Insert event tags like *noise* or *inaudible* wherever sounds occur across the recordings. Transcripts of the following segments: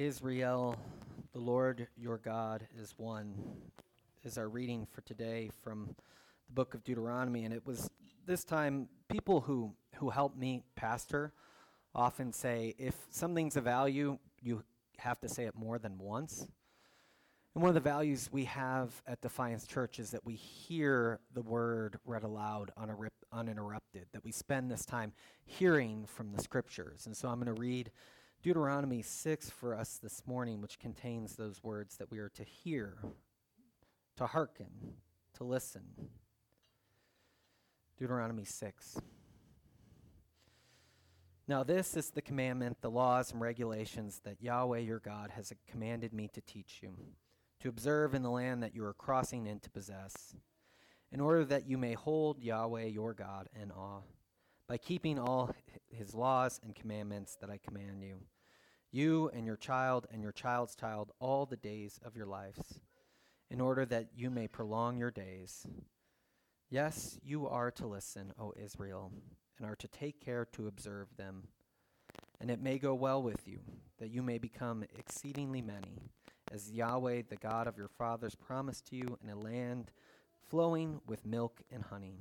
Israel, the Lord your God is one, is our reading for today from the book of Deuteronomy. And it was this time, people who, who help me pastor often say if something's a value, you have to say it more than once. And one of the values we have at Defiance Church is that we hear the word read aloud uninterrupted, that we spend this time hearing from the scriptures. And so I'm going to read Deuteronomy 6 for us this morning, which contains those words that we are to hear, to hearken, to listen. Deuteronomy 6. Now, this is the commandment, the laws and regulations that Yahweh your God has commanded me to teach you, to observe in the land that you are crossing in to possess, in order that you may hold Yahweh your God in awe by keeping all his laws and commandments that I command you, you and your child and your child's child all the days of your lives, in order that you may prolong your days. Yes, you are to listen, O Israel, and are to take care to observe them. And it may go well with you, that you may become exceedingly many, as Yahweh, the God of your fathers, promised to you in a land flowing with milk and honey.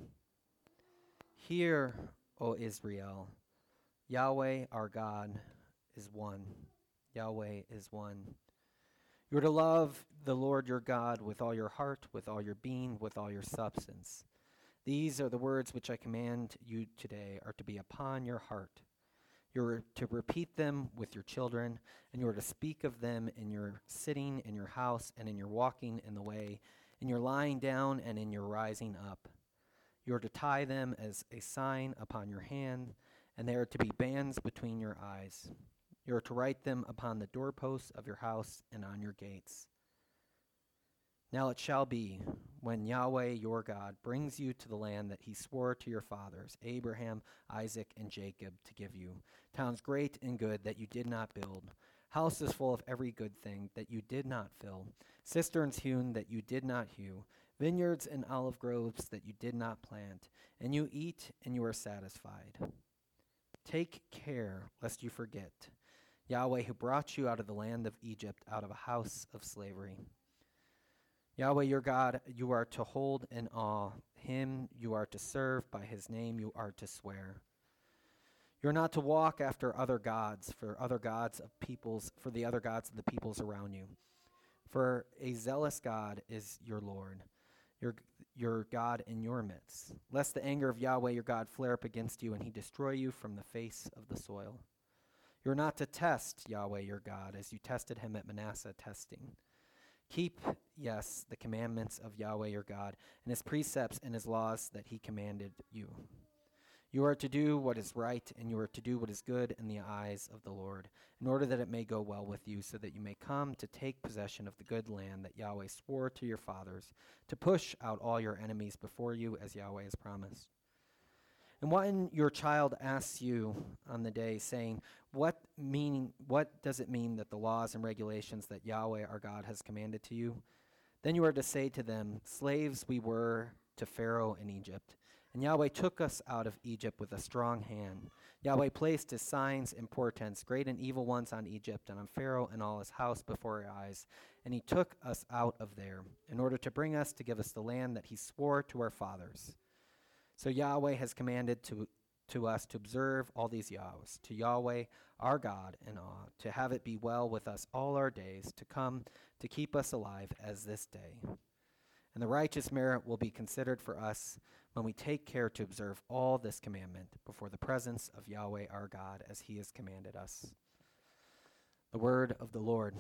Hear, O Israel, Yahweh our God is one. Yahweh is one. You are to love the Lord your God with all your heart, with all your being, with all your substance. These are the words which I command you today are to be upon your heart. You are to repeat them with your children, and you are to speak of them in your sitting in your house and in your walking in the way, in your lying down and in your rising up. You are to tie them as a sign upon your hand, and they are to be bands between your eyes. You are to write them upon the doorposts of your house and on your gates. Now it shall be, when Yahweh your God brings you to the land that he swore to your fathers, Abraham, Isaac, and Jacob, to give you, towns great and good that you did not build, houses full of every good thing that you did not fill, cisterns hewn that you did not hew, vineyards and olive groves that you did not plant, and you eat and you are satisfied. Take care lest you forget Yahweh who brought you out of the land of Egypt, out of a house of slavery. Yahweh your God, you are to hold in awe. Him you are to serve. By his name you are to swear. You're not to walk after other gods, for other gods of peoples, for the other gods of the peoples around you. For a zealous God is your Lord your, your God in your midst, lest the anger of Yahweh your God flare up against you and he destroy you from the face of the soil. You're not to test Yahweh your God as you tested him at Manasseh testing. Keep, yes, the commandments of Yahweh your God and his precepts and his laws that he commanded you. You are to do what is right, and you are to do what is good in the eyes of the Lord, in order that it may go well with you, so that you may come to take possession of the good land that Yahweh swore to your fathers, to push out all your enemies before you, as Yahweh has promised. And when your child asks you on the day, saying, What meaning what does it mean that the laws and regulations that Yahweh our God has commanded to you? Then you are to say to them, Slaves we were to Pharaoh in Egypt and Yahweh took us out of Egypt with a strong hand. Yahweh placed his signs and portents, great and evil ones, on Egypt and on Pharaoh and all his house before our eyes. And he took us out of there in order to bring us to give us the land that he swore to our fathers. So Yahweh has commanded to, to us to observe all these Yahwehs, to Yahweh our God in awe, to have it be well with us all our days, to come to keep us alive as this day. And the righteous merit will be considered for us when we take care to observe all this commandment before the presence of Yahweh our God as he has commanded us. The word of the Lord.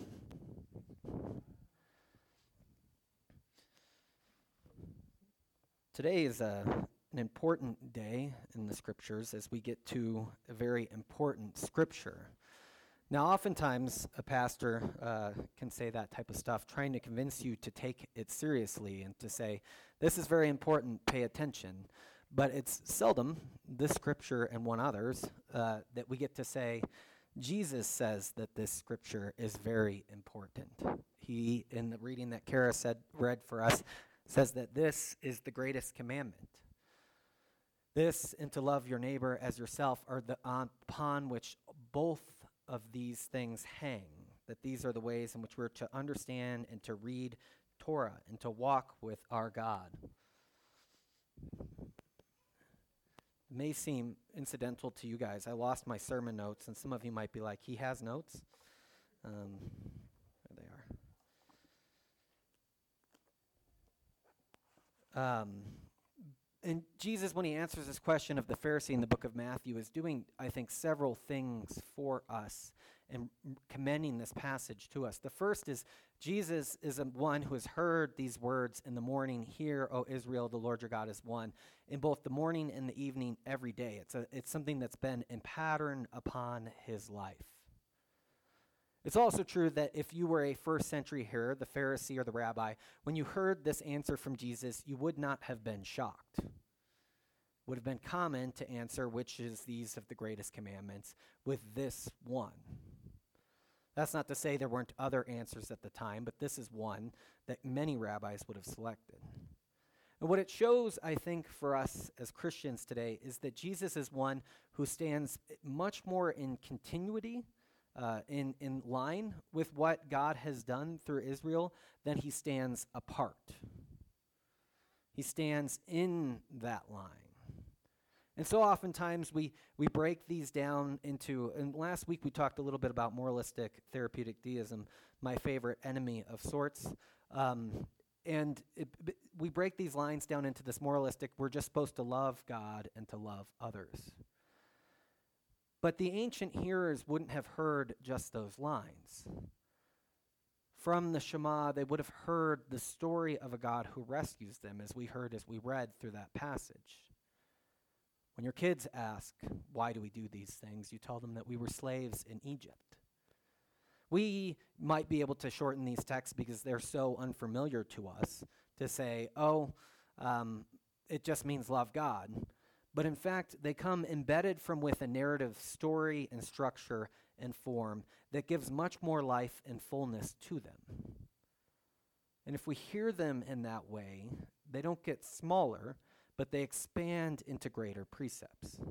Today is a, an important day in the scriptures as we get to a very important scripture. Now, oftentimes, a pastor uh, can say that type of stuff, trying to convince you to take it seriously and to say, this is very important, pay attention. But it's seldom, this scripture and one others, uh, that we get to say, Jesus says that this scripture is very important. He, in the reading that Kara said, read for us, says that this is the greatest commandment. This and to love your neighbor as yourself are the upon which both of these things hang. that these are the ways in which we're to understand and to read Torah and to walk with our God. It may seem incidental to you guys. I lost my sermon notes, and some of you might be like, he has notes. Um, there they are. Um, and Jesus, when he answers this question of the Pharisee in the book of Matthew, is doing, I think, several things for us and commending this passage to us. The first is Jesus is one who has heard these words in the morning, Hear, O Israel, the Lord your God is one, in both the morning and the evening every day. It's, a, it's something that's been in pattern upon his life. It's also true that if you were a first century hearer, the Pharisee or the rabbi, when you heard this answer from Jesus, you would not have been shocked. It would have been common to answer which is these of the greatest commandments with this one. That's not to say there weren't other answers at the time, but this is one that many rabbis would have selected. And what it shows, I think, for us as Christians today is that Jesus is one who stands much more in continuity uh, in, in line with what God has done through Israel, then he stands apart. He stands in that line. And so oftentimes we, we break these down into, and last week we talked a little bit about moralistic therapeutic deism, my favorite enemy of sorts. Um, and it, we break these lines down into this moralistic, we're just supposed to love God and to love others. But the ancient hearers wouldn't have heard just those lines. From the Shema, they would have heard the story of a God who rescues them, as we heard as we read through that passage. When your kids ask, Why do we do these things? you tell them that we were slaves in Egypt. We might be able to shorten these texts because they're so unfamiliar to us to say, Oh, um, it just means love God but in fact, they come embedded from with a narrative story and structure and form that gives much more life and fullness to them. And if we hear them in that way, they don't get smaller, but they expand into greater precepts.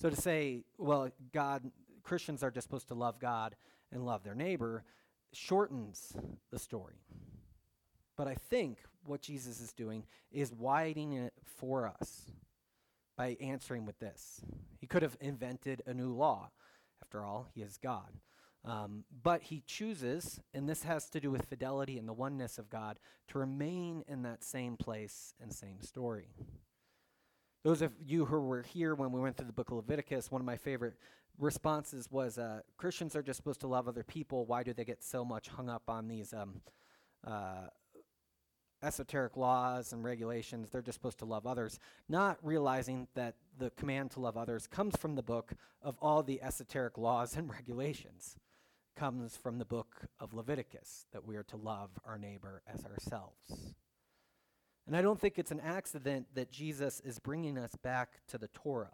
So to say, well, God, Christians are just supposed to love God and love their neighbor, shortens the story. But I think what Jesus is doing is widening it for us by answering with this. He could have invented a new law. After all, he is God. Um, but he chooses, and this has to do with fidelity and the oneness of God, to remain in that same place and same story. Those of you who were here when we went through the book of Leviticus, one of my favorite responses was uh, Christians are just supposed to love other people. Why do they get so much hung up on these um, uh, esoteric laws and regulations. They're just supposed to love others, not realizing that the command to love others comes from the book of all the esoteric laws and *laughs* regulations. Comes from the book of Leviticus that we are to love our neighbor as ourselves. And I don't think it's an accident that Jesus is bringing us back to the Torah,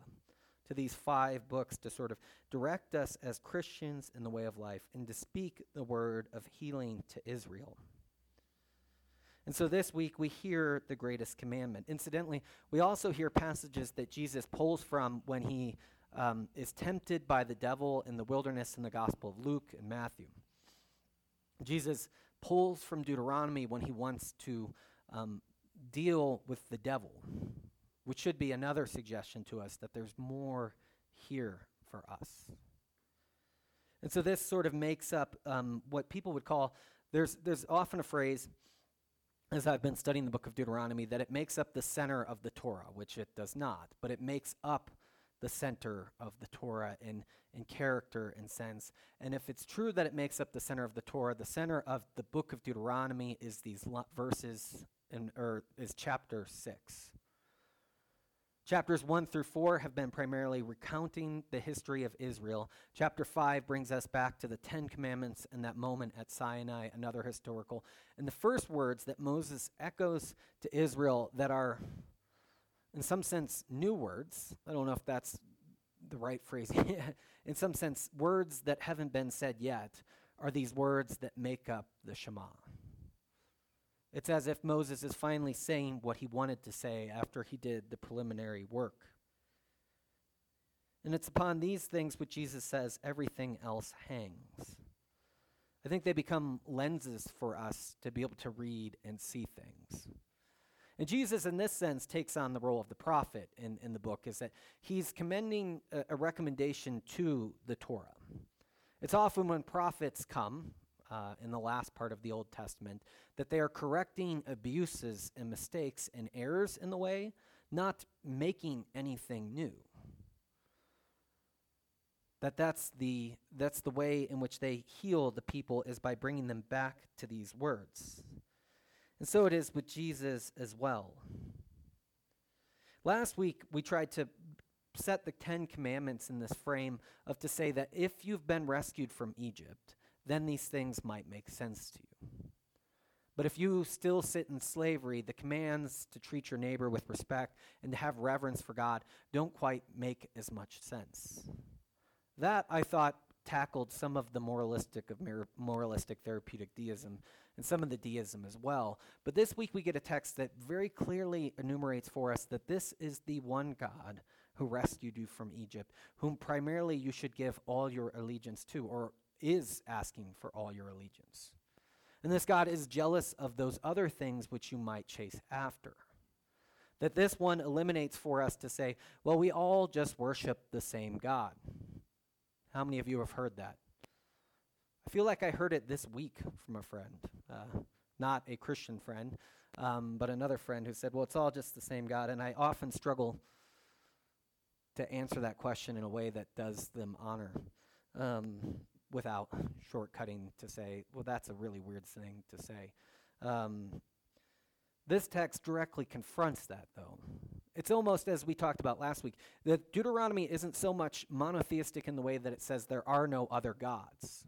to these five books to sort of direct us as Christians in the way of life and to speak the word of healing to Israel. And so this week we hear the greatest commandment. Incidentally, we also hear passages that Jesus pulls from when he um, is tempted by the devil in the wilderness in the Gospel of Luke and Matthew. Jesus pulls from Deuteronomy when he wants to um, deal with the devil, which should be another suggestion to us that there's more here for us. And so this sort of makes up um, what people would call there's, there's often a phrase as I've been studying the book of Deuteronomy, that it makes up the center of the Torah, which it does not, but it makes up the center of the Torah in, in character and sense. And if it's true that it makes up the center of the Torah, the center of the book of Deuteronomy is these verses, in, or is chapter 6. Chapters 1 through 4 have been primarily recounting the history of Israel. Chapter 5 brings us back to the Ten Commandments and that moment at Sinai, another historical. And the first words that Moses echoes to Israel that are, in some sense, new words. I don't know if that's the right phrase. *laughs* in some sense, words that haven't been said yet are these words that make up the Shema. It's as if Moses is finally saying what he wanted to say after he did the preliminary work. And it's upon these things which Jesus says everything else hangs. I think they become lenses for us to be able to read and see things. And Jesus, in this sense, takes on the role of the prophet in, in the book, is that he's commending a, a recommendation to the Torah. It's often when prophets come uh, in the last part of the Old Testament that they are correcting abuses and mistakes and errors in the way, not making anything new. That that's the, that's the way in which they heal the people is by bringing them back to these words. And so it is with Jesus as well. Last week, we tried to set the Ten Commandments in this frame of to say that if you've been rescued from Egypt, then these things might make sense to you. But if you still sit in slavery, the commands to treat your neighbor with respect and to have reverence for God don't quite make as much sense. That, I thought, tackled some of the moralistic of moralistic therapeutic deism and some of the deism as well. But this week we get a text that very clearly enumerates for us that this is the one God who rescued you from Egypt, whom primarily you should give all your allegiance to, or is asking for all your allegiance. And this God is jealous of those other things which you might chase after. That this one eliminates for us to say, well, we all just worship the same God. How many of you have heard that? I feel like I heard it this week from a friend, uh, not a Christian friend, um, but another friend who said, well, it's all just the same God. And I often struggle to answer that question in a way that does them honor. Um, without shortcutting to say, well, that's a really weird thing to say. Um, this text directly confronts that, though. It's almost as we talked about last week. that Deuteronomy isn't so much monotheistic in the way that it says there are no other gods.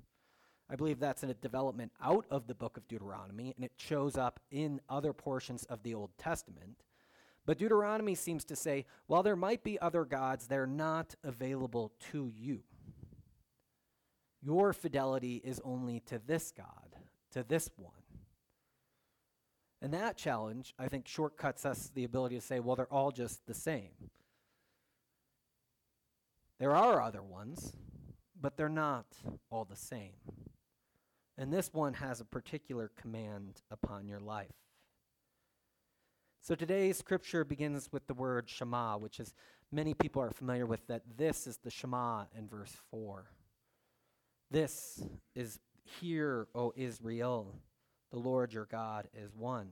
I believe that's a development out of the book of Deuteronomy, and it shows up in other portions of the Old Testament. But Deuteronomy seems to say, while there might be other gods, they're not available to you. Your fidelity is only to this God, to this one. And that challenge, I think, shortcuts us the ability to say, well, they're all just the same. There are other ones, but they're not all the same. And this one has a particular command upon your life. So today's scripture begins with the word Shema, which is many people are familiar with that this is the Shema in verse 4. This is here, O Israel, the Lord your God is one.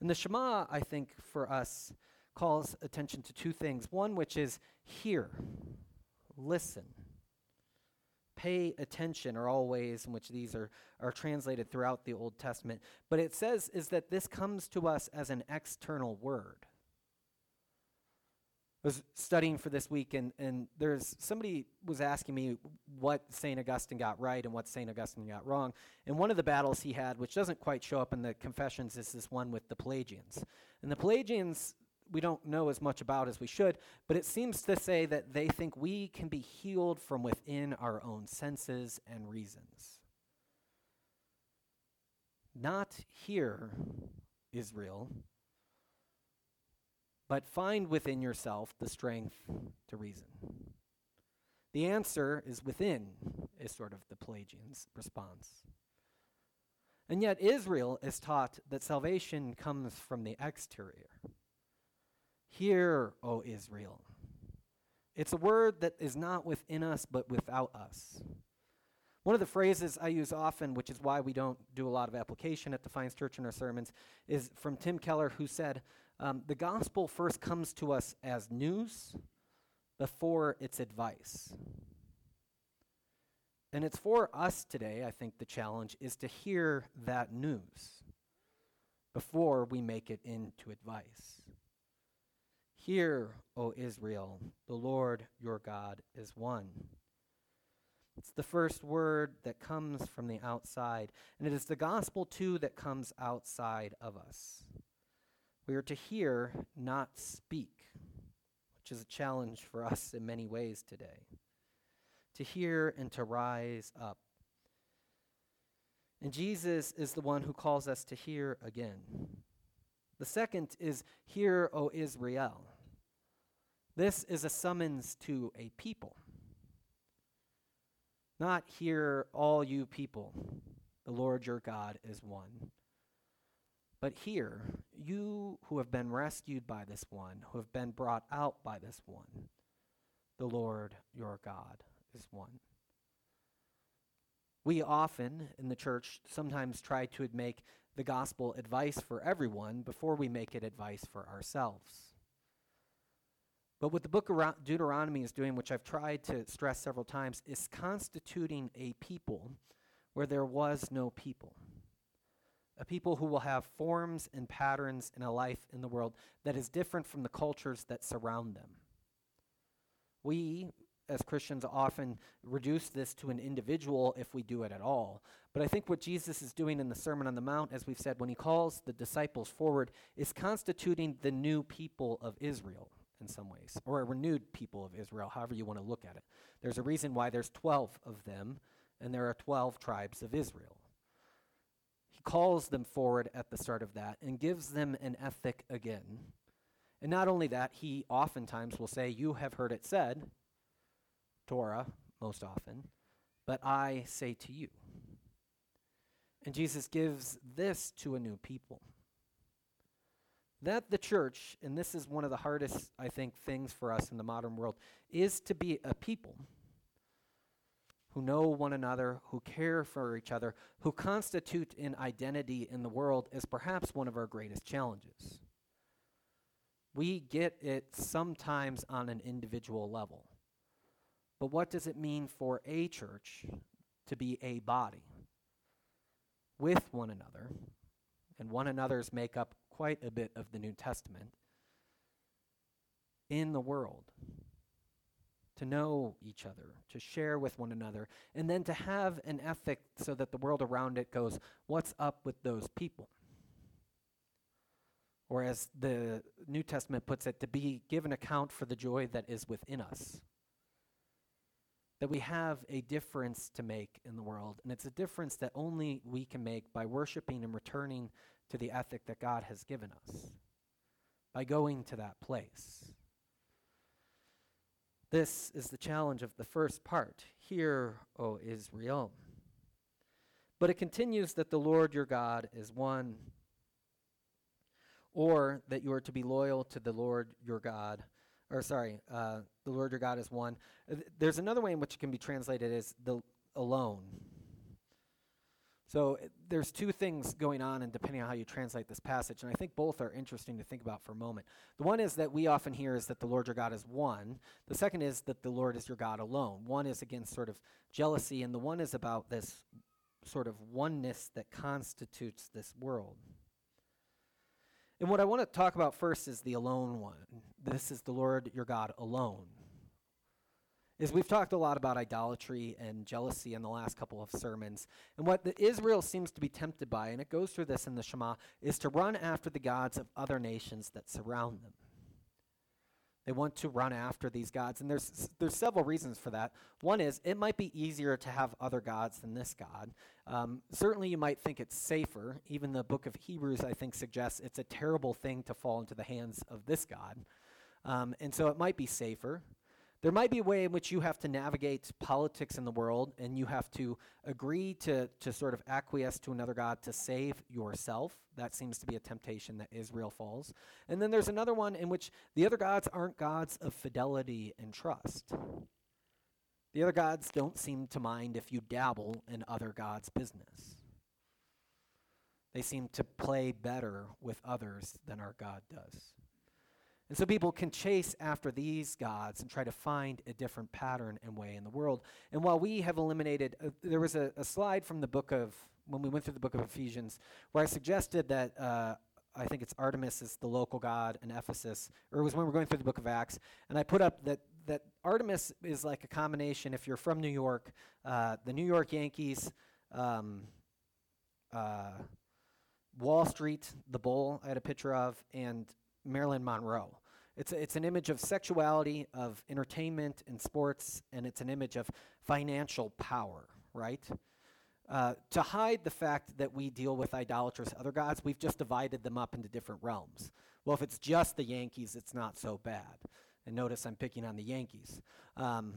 And the Shema, I think, for us, calls attention to two things. One, which is hear, listen, pay attention, are all ways in which these are, are translated throughout the Old Testament. But it says is that this comes to us as an external word. I was studying for this week, and, and there's somebody was asking me what St. Augustine got right and what St. Augustine got wrong. And one of the battles he had, which doesn't quite show up in the Confessions, is this one with the Pelagians. And the Pelagians, we don't know as much about as we should, but it seems to say that they think we can be healed from within our own senses and reasons. Not here, Israel but find within yourself the strength to reason. The answer is within, is sort of the Pelagian's response. And yet, Israel is taught that salvation comes from the exterior. Hear, O Israel. It's a word that is not within us, but without us. One of the phrases I use often, which is why we don't do a lot of application at the Defiance Church in our sermons, is from Tim Keller, who said, um, the gospel first comes to us as news before it's advice. And it's for us today, I think the challenge is to hear that news before we make it into advice. Hear, O Israel, the Lord your God is one. It's the first word that comes from the outside, and it is the gospel too that comes outside of us. We are to hear, not speak, which is a challenge for us in many ways today. To hear and to rise up. And Jesus is the one who calls us to hear again. The second is, Hear, O Israel. This is a summons to a people. Not hear all you people, the Lord your God is one. But here, you who have been rescued by this one, who have been brought out by this one, the Lord your God is one. We often in the church sometimes try to make the gospel advice for everyone before we make it advice for ourselves. But what the book of Deuteronomy is doing, which I've tried to stress several times, is constituting a people where there was no people. A people who will have forms and patterns in a life in the world that is different from the cultures that surround them. We, as Christians, often reduce this to an individual if we do it at all. But I think what Jesus is doing in the Sermon on the Mount, as we've said, when he calls the disciples forward, is constituting the new people of Israel in some ways, or a renewed people of Israel, however you want to look at it. There's a reason why there's 12 of them, and there are 12 tribes of Israel. Calls them forward at the start of that and gives them an ethic again. And not only that, he oftentimes will say, You have heard it said, Torah, most often, but I say to you. And Jesus gives this to a new people. That the church, and this is one of the hardest, I think, things for us in the modern world, is to be a people who know one another, who care for each other, who constitute an identity in the world is perhaps one of our greatest challenges. We get it sometimes on an individual level. But what does it mean for a church to be a body with one another? And one another's make up quite a bit of the New Testament in the world. To know each other, to share with one another, and then to have an ethic so that the world around it goes, What's up with those people? Or as the New Testament puts it, to be given account for the joy that is within us. That we have a difference to make in the world, and it's a difference that only we can make by worshiping and returning to the ethic that God has given us by going to that place. This is the challenge of the first part. Hear, O Israel. But it continues that the Lord your God is one, or that you are to be loyal to the Lord your God. Or, sorry, uh, the Lord your God is one. There's another way in which it can be translated as the alone. So eh, there's two things going on, and depending on how you translate this passage, and I think both are interesting to think about for a moment. The one is that we often hear is that the Lord your God is one. The second is that the Lord is your God alone. One is against sort of jealousy, and the one is about this sort of oneness that constitutes this world. And what I want to talk about first is the alone one. This is the Lord your God alone is we've talked a lot about idolatry and jealousy in the last couple of sermons. And what Israel seems to be tempted by, and it goes through this in the Shema, is to run after the gods of other nations that surround them. They want to run after these gods, and there's there's several reasons for that. One is it might be easier to have other gods than this God. Um, certainly, you might think it's safer. Even the book of Hebrews, I think, suggests it's a terrible thing to fall into the hands of this God, um, and so it might be safer. There might be a way in which you have to navigate politics in the world and you have to agree to, to sort of acquiesce to another God to save yourself. That seems to be a temptation that Israel falls. And then there's another one in which the other gods aren't gods of fidelity and trust. The other gods don't seem to mind if you dabble in other gods' business. They seem to play better with others than our God does. And so people can chase after these gods and try to find a different pattern and way in the world. And while we have eliminated, uh, there was a, a, slide from the book of, when we went through the book of Ephesians, where I suggested that uh, I think it's Artemis is the local god in Ephesus, or it was when we were going through the book of Acts, and I put up that, that Artemis is like a combination, if you're from New York, uh, the New York Yankees, um, uh, Wall Street, the bull I had a picture of, and Marilyn Monroe. It's, a, it's an image of sexuality, of entertainment and sports, and it's an image of financial power, right? Uh, to hide the fact that we deal with idolatrous other gods, we've just divided them up into different realms. Well, if it's just the Yankees, it's not so bad. And notice I'm picking on the Yankees. Um,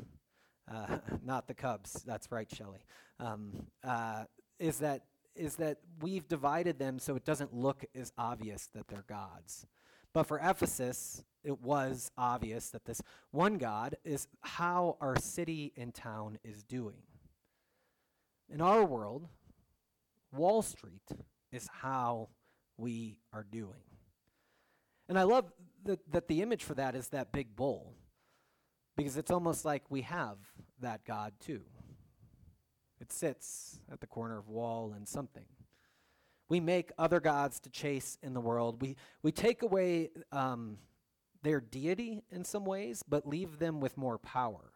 *laughs* uh, not the Cubs. That's right, Shelley. Um, uh, is that is that we've divided them so it doesn't look as obvious that they're gods. But for Ephesus, it was obvious that this one God is how our city and town is doing. In our world, Wall Street is how we are doing. And I love that, that the image for that is that big bull, because it's almost like we have that God too. It sits at the corner of wall and something. We make other gods to chase in the world. We, we take away um, their deity in some ways, but leave them with more power,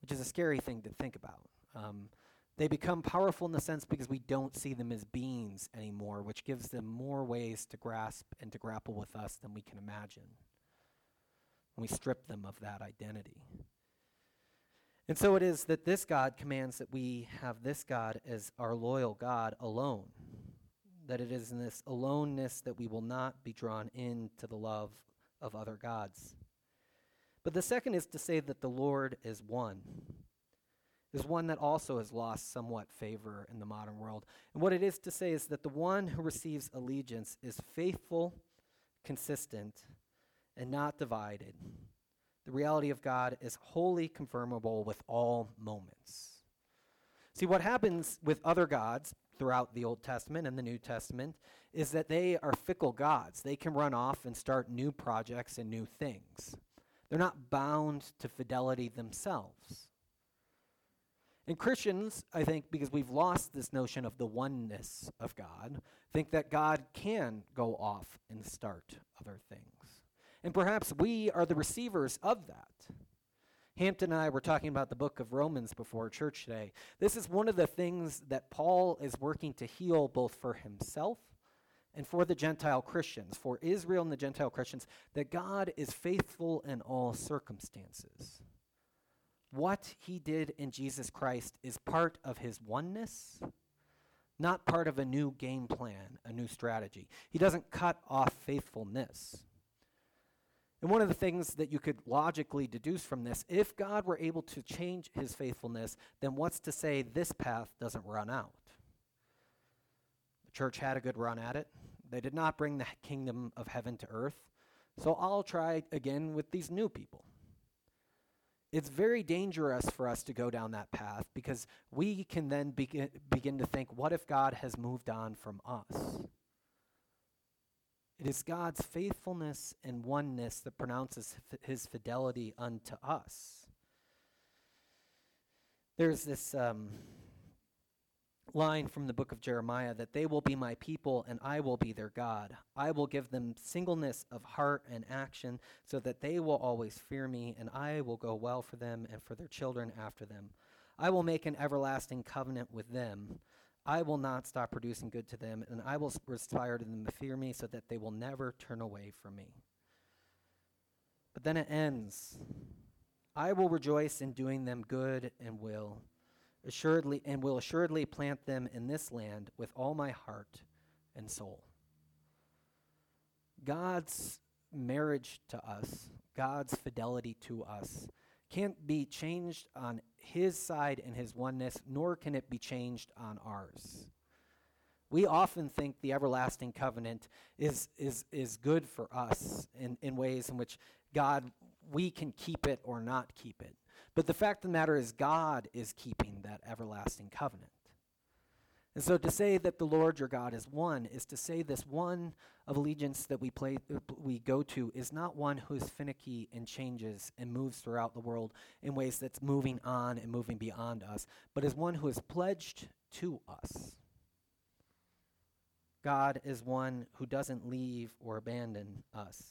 which is a scary thing to think about. Um, they become powerful in the sense because we don't see them as beings anymore, which gives them more ways to grasp and to grapple with us than we can imagine. we strip them of that identity. And so it is that this God commands that we have this God as our loyal God alone. That it is in this aloneness that we will not be drawn into the love of other gods. But the second is to say that the Lord is one, is one that also has lost somewhat favor in the modern world. And what it is to say is that the one who receives allegiance is faithful, consistent, and not divided the reality of God is wholly confirmable with all moments. See, what happens with other gods throughout the Old Testament and the New Testament is that they are fickle gods. They can run off and start new projects and new things. They're not bound to fidelity themselves. And Christians, I think, because we've lost this notion of the oneness of God, think that God can go off and start other things. And perhaps we are the receivers of that. Hampton and I were talking about the book of Romans before church today. This is one of the things that Paul is working to heal both for himself and for the Gentile Christians, for Israel and the Gentile Christians, that God is faithful in all circumstances. What he did in Jesus Christ is part of his oneness, not part of a new game plan, a new strategy. He doesn't cut off faithfulness. And one of the things that you could logically deduce from this, if God were able to change his faithfulness, then what's to say this path doesn't run out? The church had a good run at it. They did not bring the kingdom of heaven to earth. So I'll try again with these new people. It's very dangerous for us to go down that path because we can then begin, begin to think, what if God has moved on from us? It is God's faithfulness and oneness that pronounces his fidelity unto us. There's this um, line from the book of Jeremiah that they will be my people and I will be their God. I will give them singleness of heart and action so that they will always fear me, and I will go well for them and for their children after them. I will make an everlasting covenant with them I will not stop producing good to them, and I will inspire them to fear me so that they will never turn away from me. But then it ends. I will rejoice in doing them good and will assuredly and will assuredly plant them in this land with all my heart and soul. God's marriage to us, God's fidelity to us, can't be changed on his side and his oneness, nor can it be changed on ours. We often think the everlasting covenant is, is, is good for us in, in ways in which God, we can keep it or not keep it. But the fact of the matter is, God is keeping that everlasting covenant. And so to say that the Lord your God is one is to say this one of allegiance that we play we go to is not one who is finicky and changes and moves throughout the world in ways that's moving on and moving beyond us, but is one who is pledged to us. God is one who doesn't leave or abandon us,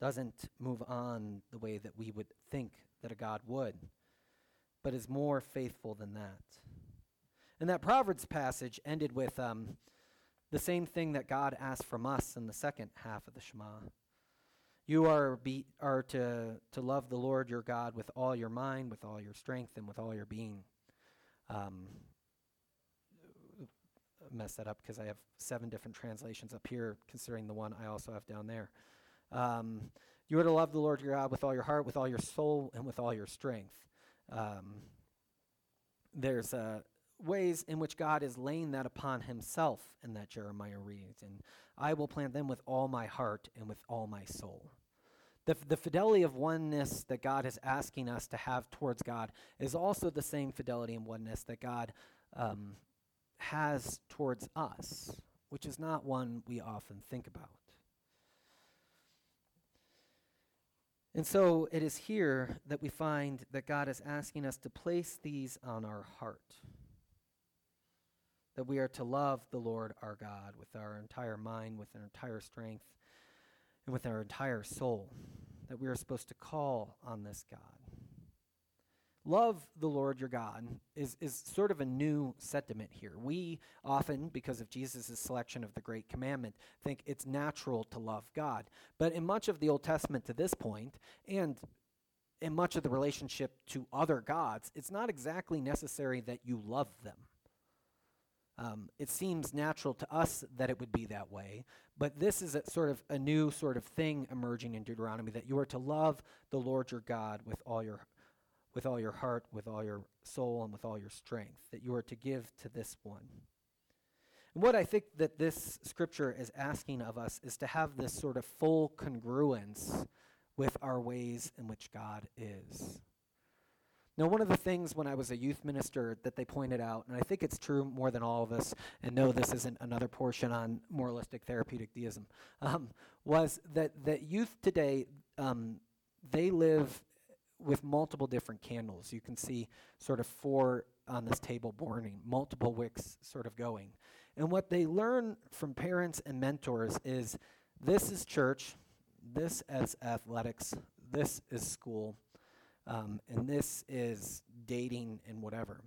doesn't move on the way that we would think that a God would, but is more faithful than that. And that Proverbs passage ended with um, the same thing that God asked from us in the second half of the Shema. You are, be, are to, to love the Lord your God with all your mind, with all your strength, and with all your being. Um, mess that up because I have seven different translations up here, considering the one I also have down there. Um, you are to love the Lord your God with all your heart, with all your soul, and with all your strength. um, there's uh, ways in which God is laying that upon himself in that Jeremiah reads. And I will plant them with all my heart and with all my soul. The, the fidelity of oneness that God is asking us to have towards God is also the same fidelity and oneness that God um, has towards us, which is not one we often think about. And so it is here that we find that God is asking us to place these on our heart. That we are to love the Lord our God with our entire mind, with our entire strength, and with our entire soul. That we are supposed to call on this God. Love the Lord your God is, is sort of a new sentiment here. We often, because of Jesus' selection of the great commandment, think it's natural to love God. But in much of the Old Testament to this point, and in much of the relationship to other gods, it's not exactly necessary that you love them. Um, it seems natural to us that it would be that way, but this is a sort of a new sort of thing emerging in Deuteronomy that you are to love the Lord your God with all your with all your heart, with all your soul, and with all your strength, that you are to give to this one. And what I think that this scripture is asking of us is to have this sort of full congruence with our ways in which God is. Now, one of the things when I was a youth minister that they pointed out, and I think it's true more than all of us, and no, this isn't another portion on moralistic therapeutic deism, um, was that, that youth today, um, they live with multiple different candles. You can see sort of four on this table burning, multiple wicks sort of going. And what they learn from parents and mentors is this is church, this is athletics, this is school, um, and this is dating and whatever.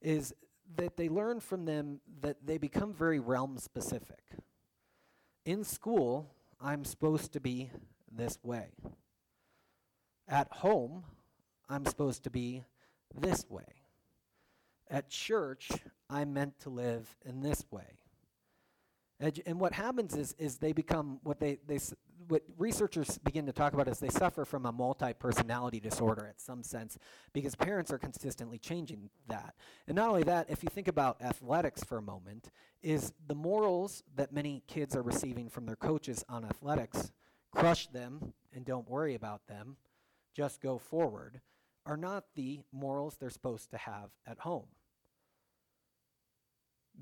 Is that they learn from them that they become very realm specific. In school, I'm supposed to be this way. At home, I'm supposed to be this way. At church, I'm meant to live in this way. And, and what happens is, is they become what they, they what researchers begin to talk about is they suffer from a multi-personality disorder at some sense because parents are consistently changing that. And not only that, if you think about athletics for a moment, is the morals that many kids are receiving from their coaches on athletics, crush them and don't worry about them, just go forward, are not the morals they're supposed to have at home.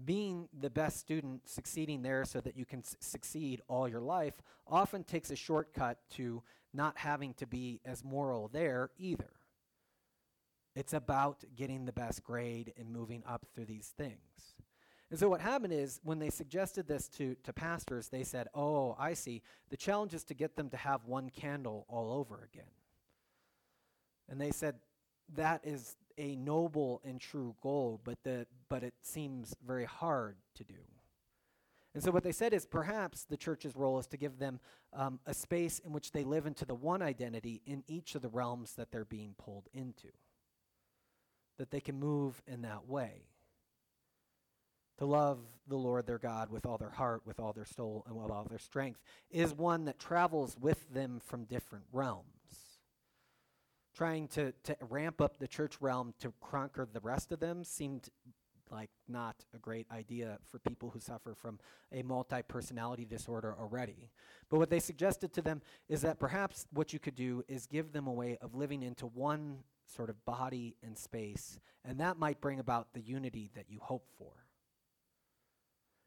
Being the best student, succeeding there so that you can succeed all your life, often takes a shortcut to not having to be as moral there either. It's about getting the best grade and moving up through these things. And so what happened is when they suggested this to, to pastors, they said, Oh, I see. The challenge is to get them to have one candle all over again. And they said, that is a noble and true goal, but, the, but it seems very hard to do. And so, what they said is perhaps the church's role is to give them um, a space in which they live into the one identity in each of the realms that they're being pulled into. That they can move in that way. To love the Lord their God with all their heart, with all their soul, and with all their strength is one that travels with them from different realms trying to, to ramp up the church realm to conquer the rest of them seemed like not a great idea for people who suffer from a multi personality disorder already. But what they suggested to them is that perhaps what you could do is give them a way of living into one sort of body and space, and that might bring about the unity that you hope for.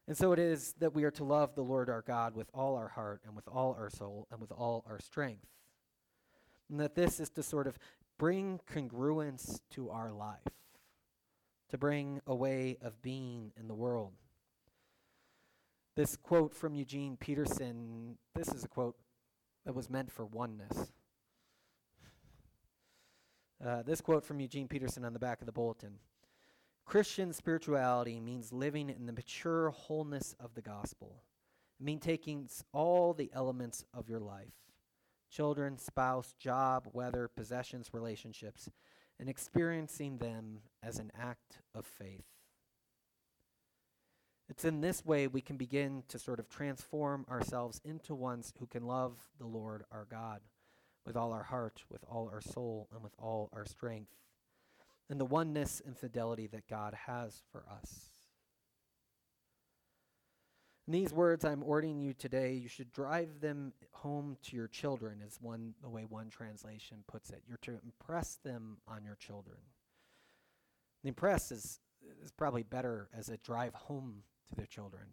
And so it is that we are to love the Lord our God with all our heart and with all our soul and with all our strength. And that this is to sort of bring congruence to our life, to bring a way of being in the world. This quote from Eugene Peterson, this is a quote that was meant for oneness. Uh, this quote from Eugene Peterson on the back of the bulletin Christian spirituality means living in the mature wholeness of the gospel. It means taking all the elements of your life children, spouse, job, weather, possessions, relationships, and experiencing them as an act of faith. It's in this way we can begin to sort of transform ourselves into ones who can love the Lord our God with all our heart, with all our soul, and with all our strength. and the oneness and fidelity that God has for us. In these words I'm ordering you today, you should drive them home to your children, is one the way one translation puts it. You're to impress them on your children. The impress is, is probably better as a drive home to their children.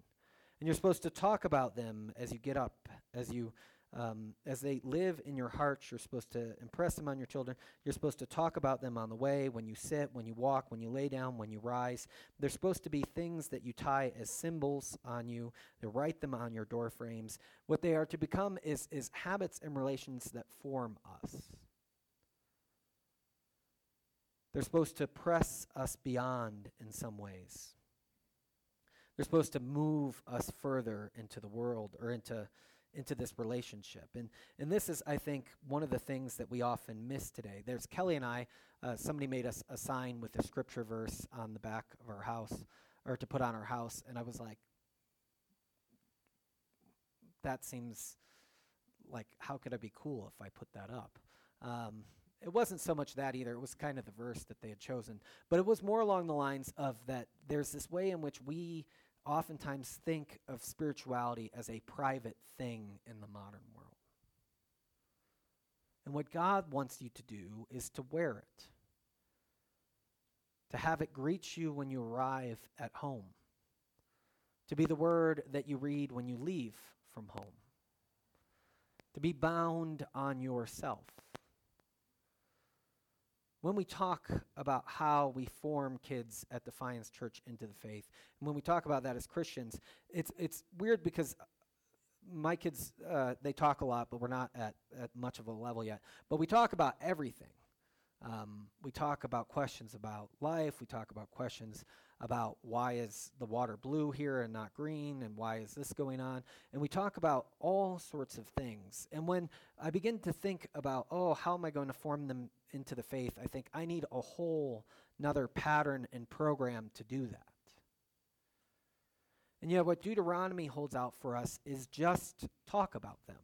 And you're supposed to talk about them as you get up, as you um, as they live in your hearts, you're supposed to impress them on your children. You're supposed to talk about them on the way, when you sit, when you walk, when you lay down, when you rise. They're supposed to be things that you tie as symbols on you. They write them on your door frames. What they are to become is, is habits and relations that form us. They're supposed to press us beyond in some ways. They're supposed to move us further into the world or into into this relationship. And, and this is, I think, one of the things that we often miss today. There's Kelly and I, uh, somebody made us a sign with a scripture verse on the back of our house, or to put on our house, and I was like, that seems like, how could I be cool if I put that up? Um, it wasn't so much that either. It was kind of the verse that they had chosen. But it was more along the lines of that there's this way in which we oftentimes think of spirituality as a private thing in the modern world. And what God wants you to do is to wear it, to have it greet you when you arrive at home, to be the word that you read when you leave from home, to be bound on yourself when we talk about how we form kids at Defiance Church into the faith, and when we talk about that as Christians, it's it's weird because my kids uh, they talk a lot, but we're not at, at much of a level yet. But we talk about everything. Um, we talk about questions about life. We talk about questions about why is the water blue here and not green, and why is this going on. And we talk about all sorts of things. And when I begin to think about, oh, how am I going to form them into the faith, I think I need a whole another pattern and program to do that. And yet, what Deuteronomy holds out for us is just talk about them.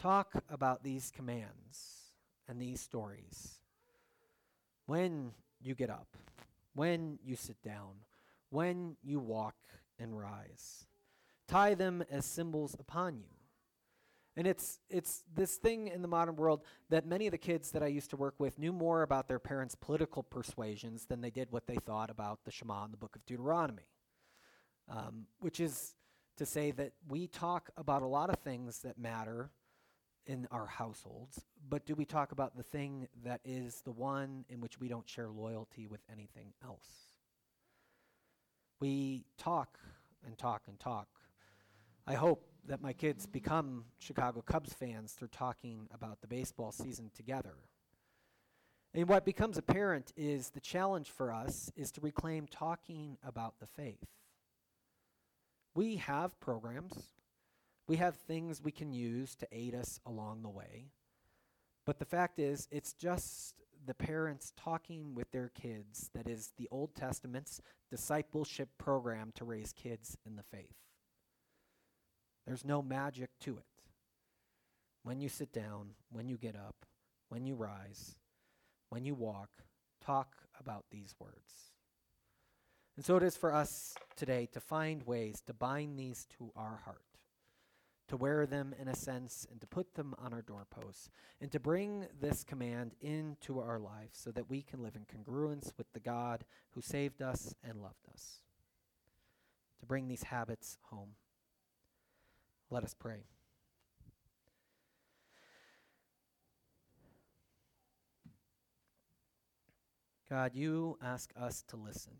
Talk about these commands and these stories. When you get up, when you sit down, when you walk and rise. Tie them as symbols upon you. And it's it's this thing in the modern world that many of the kids that I used to work with knew more about their parents' political persuasions than they did what they thought about the Shema and the book of Deuteronomy. Um, which is to say that we talk about a lot of things that matter in our households, but do we talk about the thing that is the one in which we don't share loyalty with anything else? We talk and talk and talk. I hope that my kids become Chicago Cubs fans through talking about the baseball season together. And what becomes apparent is the challenge for us is to reclaim talking about the faith. We have programs, we have things we can use to aid us along the way. But the fact is, it's just the parents talking with their kids that is the Old Testament's discipleship program to raise kids in the faith. There's no magic to it. When you sit down, when you get up, when you rise, when you walk, talk about these words. And so it is for us today to find ways to bind these to our heart, to wear them in a sense, and to put them on our doorposts, and to bring this command into our lives so that we can live in congruence with the God who saved us and loved us. To bring these habits home. Let us pray. God, you ask us to listen.